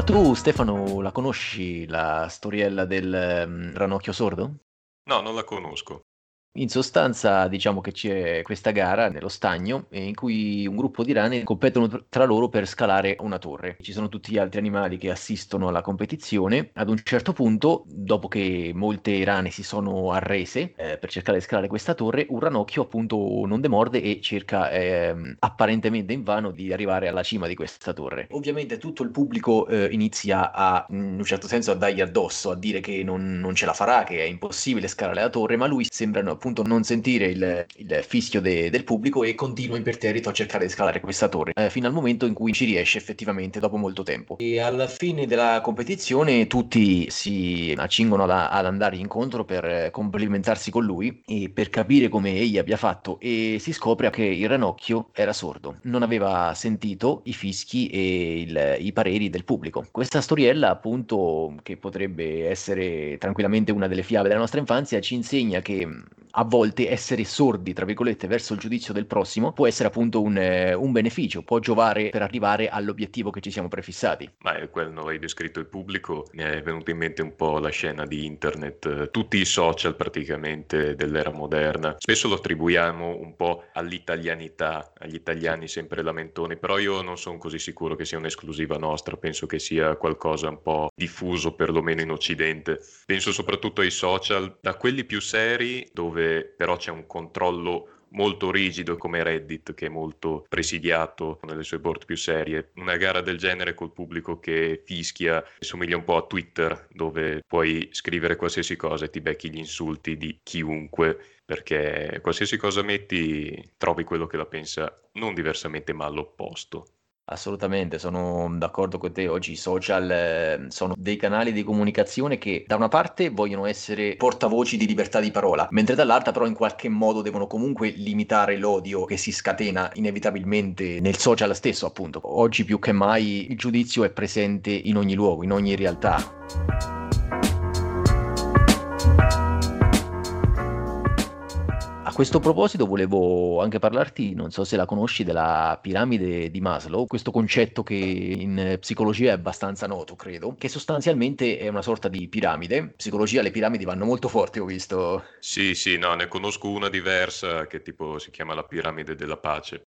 Ma tu Stefano la conosci la storiella del um, ranocchio sordo? No, non la conosco. In sostanza, diciamo che c'è questa gara nello stagno eh, in cui un gruppo di rane competono tra loro per scalare una torre. Ci sono tutti gli altri animali che assistono alla competizione. Ad un certo punto, dopo che molte rane si sono arrese eh, per cercare di scalare questa torre, un ranocchio appunto non demorde e cerca eh, apparentemente invano di arrivare alla cima di questa torre. Ovviamente tutto il pubblico eh, inizia a, in un certo senso, a dargli addosso, a dire che non, non ce la farà, che è impossibile scalare la torre, ma lui sembrano appunto non sentire il, il fischio de, del pubblico e continua imperterrito a cercare di scalare questa torre, eh, fino al momento in cui ci riesce effettivamente dopo molto tempo. E alla fine della competizione tutti si accingono ad, ad andare incontro per complimentarsi con lui e per capire come egli abbia fatto e si scopre che il ranocchio era sordo, non aveva sentito i fischi e il, i pareri del pubblico. Questa storiella appunto che potrebbe essere tranquillamente una delle fiabe della nostra infanzia ci insegna che a volte essere sordi, tra virgolette, verso il giudizio del prossimo può essere appunto un, eh, un beneficio, può giovare per arrivare all'obiettivo che ci siamo prefissati. Ma è quello hai descritto il pubblico, mi è venuta in mente un po' la scena di internet, tutti i social praticamente dell'era moderna. Spesso lo attribuiamo un po' all'italianità, agli italiani sempre lamentoni, però io non sono così sicuro che sia un'esclusiva nostra, penso che sia qualcosa un po' diffuso perlomeno in Occidente. Penso soprattutto ai social, da quelli più seri dove dove però c'è un controllo molto rigido come Reddit che è molto presidiato nelle sue board più serie. Una gara del genere col pubblico che fischia somiglia un po' a Twitter dove puoi scrivere qualsiasi cosa e ti becchi gli insulti di chiunque perché qualsiasi cosa metti trovi quello che la pensa non diversamente ma all'opposto. Assolutamente, sono d'accordo con te. Oggi i social eh, sono dei canali di comunicazione che da una parte vogliono essere portavoci di libertà di parola, mentre dall'altra però in qualche modo devono comunque limitare l'odio che si scatena inevitabilmente nel social stesso, appunto. Oggi più che mai il giudizio è presente in ogni luogo, in ogni realtà. A questo proposito volevo anche parlarti, non so se la conosci, della piramide di Maslow, questo concetto che in psicologia è abbastanza noto, credo, che sostanzialmente è una sorta di piramide. In psicologia le piramidi vanno molto forti, ho visto. Sì, sì, no, ne conosco una diversa che tipo si chiama la piramide della pace.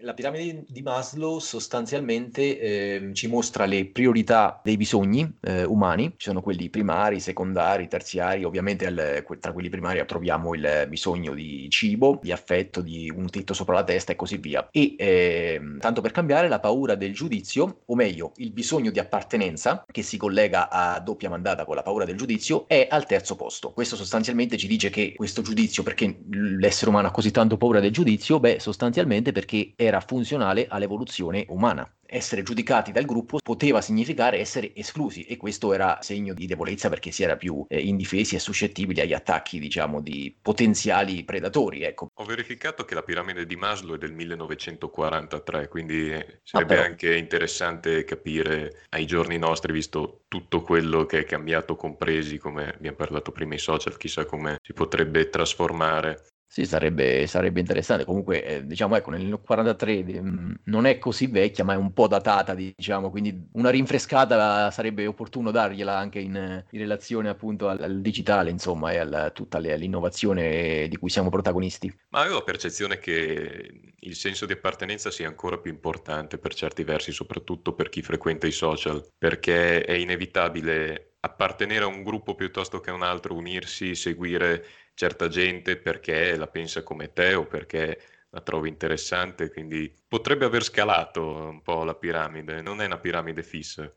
La piramide di Maslow sostanzialmente eh, ci mostra le priorità dei bisogni eh, umani, ci sono quelli primari, secondari, terziari, ovviamente al, tra quelli primari troviamo il bisogno di cibo, di affetto, di un tetto sopra la testa e così via. E eh, tanto per cambiare la paura del giudizio, o meglio il bisogno di appartenenza, che si collega a doppia mandata con la paura del giudizio, è al terzo posto. Questo sostanzialmente ci dice che questo giudizio, perché l'essere umano ha così tanto paura del giudizio? Beh, sostanzialmente perché è era funzionale all'evoluzione umana essere giudicati dal gruppo poteva significare essere esclusi e questo era segno di debolezza perché si era più eh, indifesi e suscettibili agli attacchi, diciamo, di potenziali predatori. Ecco. Ho verificato che la piramide di Maslow è del 1943, quindi eh, sarebbe ah, anche interessante capire ai giorni nostri, visto tutto quello che è cambiato, compresi, come abbiamo parlato prima, i social, chissà come si potrebbe trasformare sì, sarebbe, sarebbe interessante. Comunque, eh, diciamo, ecco, nel 43 mm, non è così vecchia, ma è un po' datata, diciamo, quindi una rinfrescata sarebbe opportuno dargliela anche in, in relazione appunto al, al, digitale, insomma, e a tutta l'innovazione di cui siamo protagonisti. Ma avevo la percezione che il senso di appartenenza sia ancora più importante per certi versi, soprattutto per chi frequenta i social, perché è inevitabile appartenere a un gruppo piuttosto che a un altro, unirsi, seguire certa gente perché la pensa come te o perché la trovi interessante, quindi potrebbe aver scalato un po' la piramide, non è una piramide fissa.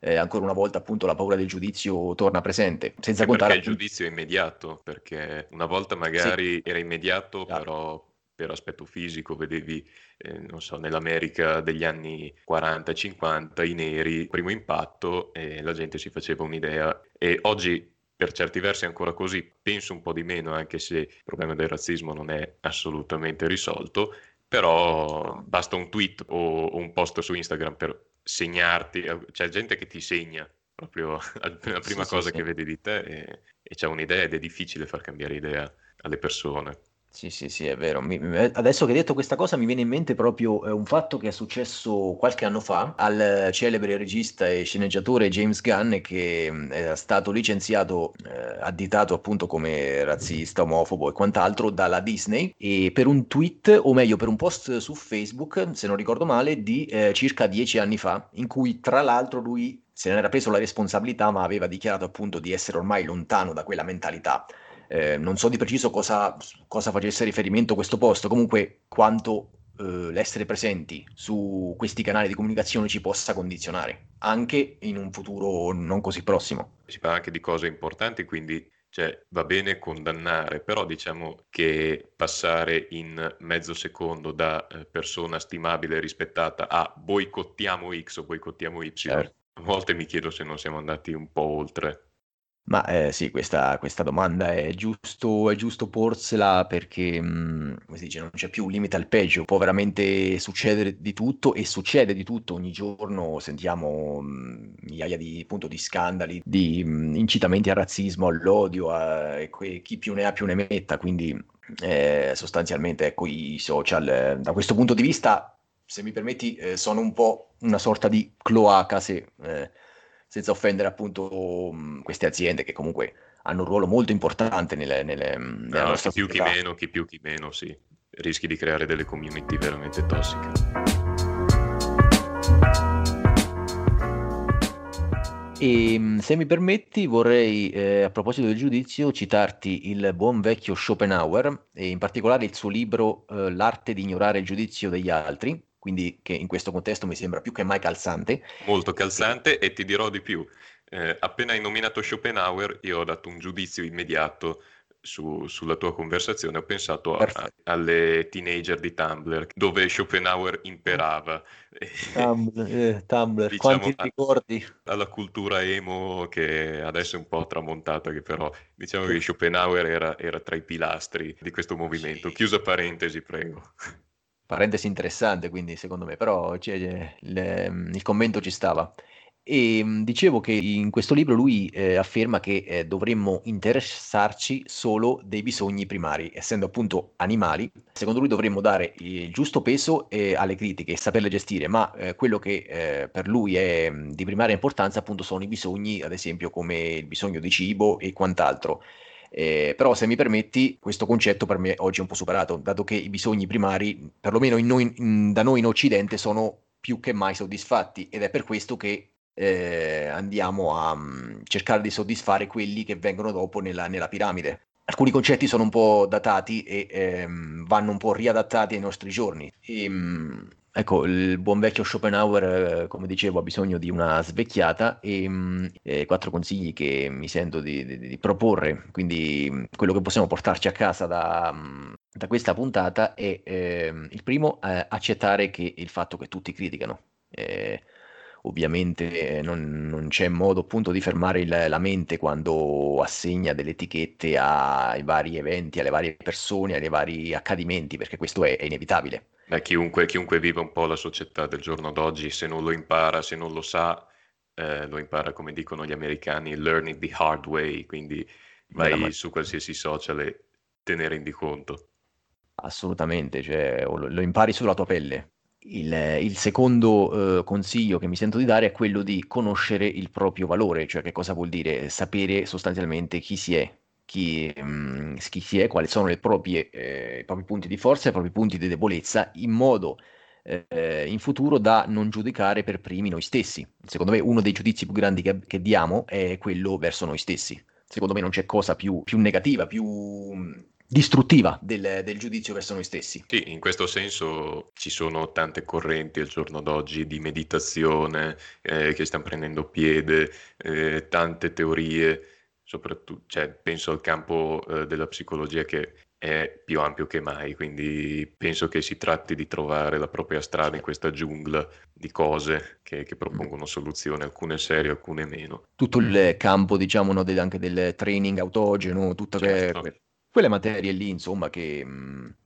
Eh, ancora una volta appunto la paura del giudizio torna presente. Senza contare perché il giudizio è immediato, perché una volta magari sì. era immediato, claro. però per aspetto fisico vedevi, eh, non so, nell'America degli anni 40 50 i neri, primo impatto e la gente si faceva un'idea e oggi per certi versi è ancora così, penso un po' di meno, anche se il problema del razzismo non è assolutamente risolto, però basta un tweet o, un post su Instagram per segnarti, c'è gente che ti segna proprio la prima sì, cosa sì, che sì. vede di te e, e c'è un'idea ed è difficile far cambiare idea alle persone. Sì, sì, sì, è vero. Mi- adesso che hai detto questa cosa mi viene in mente proprio eh, un fatto che è successo qualche anno fa al celebre regista e sceneggiatore James Gunn che è stato licenziato, eh, additato appunto come razzista, omofobo e quant'altro dalla Disney e per un tweet, o meglio per un post su Facebook, se non ricordo male, di eh, circa dieci anni fa, in cui tra l'altro lui se ne era preso la responsabilità ma aveva dichiarato appunto di essere ormai lontano da quella mentalità eh, non so di preciso cosa, cosa, facesse riferimento questo post, comunque quanto eh, l'essere presenti su questi canali di comunicazione ci possa condizionare, anche in un futuro non così prossimo. Si parla anche di cose importanti, quindi cioè, va bene condannare, però diciamo che passare in mezzo secondo da eh, persona stimabile e rispettata a boicottiamo X o boicottiamo Y, certo. a volte mi chiedo se non siamo andati un po' oltre. Ma eh, sì, questa, questa domanda è giusto, è giusto porsela perché, mh, come si dice, non c'è più un limite al peggio, può veramente succedere di tutto e succede di tutto. Ogni giorno, sentiamo mh, migliaia di, appunto, di scandali, di mh, incitamenti al razzismo, all'odio, a, e chi più ne ha più ne metta, quindi eh, sostanzialmente ecco, i social eh, da questo punto di vista, se mi permetti, eh, sono un po' una sorta di cloaca se eh, senza offendere appunto queste aziende che comunque hanno un ruolo molto importante nelle, nelle, nella no, nostra chi più chi meno, chi più chi meno, sì. Rischi di creare delle community veramente tossiche. E se mi permetti, vorrei eh, a proposito del giudizio citarti il buon vecchio Schopenhauer e in particolare il suo libro eh, L'arte di ignorare il giudizio degli altri, quindi che in questo contesto mi sembra più che mai calzante. Molto calzante e ti dirò di più. Eh, appena hai nominato Schopenhauer, io ho dato un giudizio immediato su, sulla tua conversazione, ho pensato a, alle teenager di Tumblr, dove Schopenhauer imperava. Tumblr, eh, Tumblr. diciamo, quanti ricordi? Alla cultura emo che adesso è un po' tramontata, che però diciamo che Schopenhauer era, era tra i pilastri di questo movimento. Sì. Chiusa parentesi, prego parentesi interessante, quindi secondo me, però cioè, il, il, commento ci stava. E dicevo che in questo libro lui eh, afferma che eh, dovremmo interessarci solo dei bisogni primari, essendo appunto animali. Secondo lui dovremmo dare il giusto peso eh, alle critiche e saperle gestire, ma eh, quello che eh, per lui è di primaria importanza appunto sono i bisogni, ad esempio come il bisogno di cibo e quant'altro. Eh, però se mi permetti, questo concetto per me oggi è un po' superato, dato che i bisogni primari, perlomeno in noi, in, da noi in Occidente, sono più che mai soddisfatti ed è per questo che eh, andiamo a um, cercare di soddisfare quelli che vengono dopo nella, nella piramide. Alcuni concetti sono un po' datati e ehm, vanno un po' riadattati ai nostri giorni. E, um, Ecco, il buon vecchio Schopenhauer, eh, come dicevo, ha bisogno di una svecchiata e mm, eh, quattro consigli che mi sento di, di, di, proporre. Quindi mm, quello che possiamo portarci a casa da, mm, da questa puntata è eh, il primo, eh, accettare che il fatto che tutti criticano. Eh, ovviamente eh, non, non, c'è modo appunto di fermare il, la mente quando assegna delle etichette ai vari eventi, alle varie persone, ai vari accadimenti, perché questo è, è inevitabile. Beh, chiunque, chiunque viva un po' la società del giorno d'oggi, se non lo impara, se non lo sa, eh, lo impara come dicono gli americani, learn it the hard way, quindi vai ma... su qualsiasi social e te ne rendi conto. Assolutamente, cioè, lo, lo impari sulla tua pelle. Il, il secondo eh, consiglio che mi sento di dare è quello di conoscere il proprio valore, cioè che cosa vuol dire sapere sostanzialmente chi si è, chi, mh, mm, chi si è, quali sono proprie, eh, i propri punti di forza e i propri punti di debolezza, in modo eh, in futuro da non giudicare per primi noi stessi. Secondo me uno dei giudizi più grandi che, che diamo è quello verso noi stessi. Secondo me non c'è cosa più, più negativa, più distruttiva del, del, giudizio verso noi stessi. Sì, in questo senso ci sono tante correnti al giorno d'oggi di meditazione eh, che stanno prendendo piede, eh, tante teorie soprattutto, cioè, penso al campo eh, della psicologia che è più ampio che mai, quindi penso che si tratti di trovare la propria strada in questa giungla di cose che, che propongono soluzioni, alcune serie, alcune meno. Tutto il campo, diciamo, no, del, anche del training autogeno, tutte certo. que, quelle materie lì, insomma, che mh,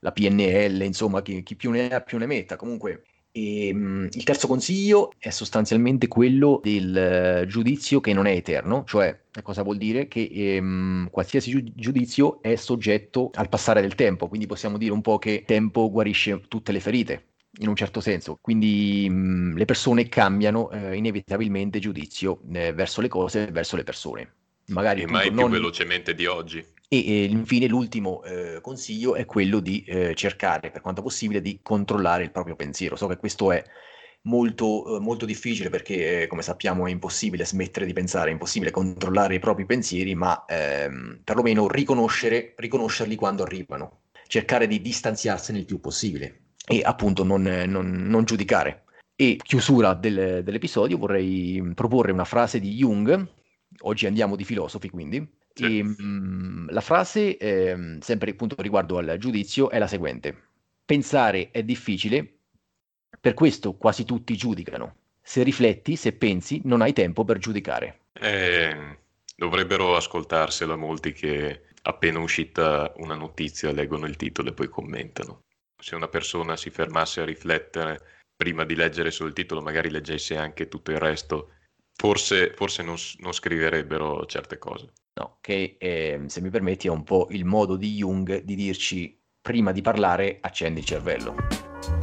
la PNL, insomma, chi, chi, più ne ha più ne metta. Comunque E, mh, il terzo consiglio è sostanzialmente quello del eh, giudizio che non è eterno, cioè cosa vuol dire? Che ehm, qualsiasi giu- giudizio è soggetto al passare del tempo, quindi possiamo dire un po' che il tempo guarisce tutte le ferite in un certo senso. Quindi mh, le persone cambiano eh, inevitabilmente giudizio eh, verso le cose e verso le persone. Magari e mai più non... velocemente di oggi. E, infine l'ultimo eh, consiglio è quello di eh, cercare, per quanto possibile, di controllare il proprio pensiero. So che questo è molto, eh, molto difficile perché, eh, come sappiamo, è impossibile smettere di pensare, è impossibile controllare i propri pensieri, ma ehm, perlomeno riconoscerli quando arrivano, cercare di distanziarsene il più possibile e appunto non, non, non giudicare. E chiusura del, dell'episodio vorrei proporre una frase di Jung, oggi andiamo di filosofi quindi, sì. e, mh, mm, la frase, eh, sempre appunto riguardo al giudizio, è la seguente. Pensare è difficile, per questo quasi tutti giudicano. Se rifletti, se pensi, non hai tempo per giudicare. Eh, dovrebbero ascoltarsela molti che appena uscita una notizia leggono il titolo e poi commentano se una persona si fermasse a riflettere prima di leggere solo il titolo, magari leggesse anche tutto il resto, forse, forse non, non, scriverebbero certe cose. No, che eh, se mi permetti è un po' il modo di Jung di dirci prima di parlare accendi il cervello.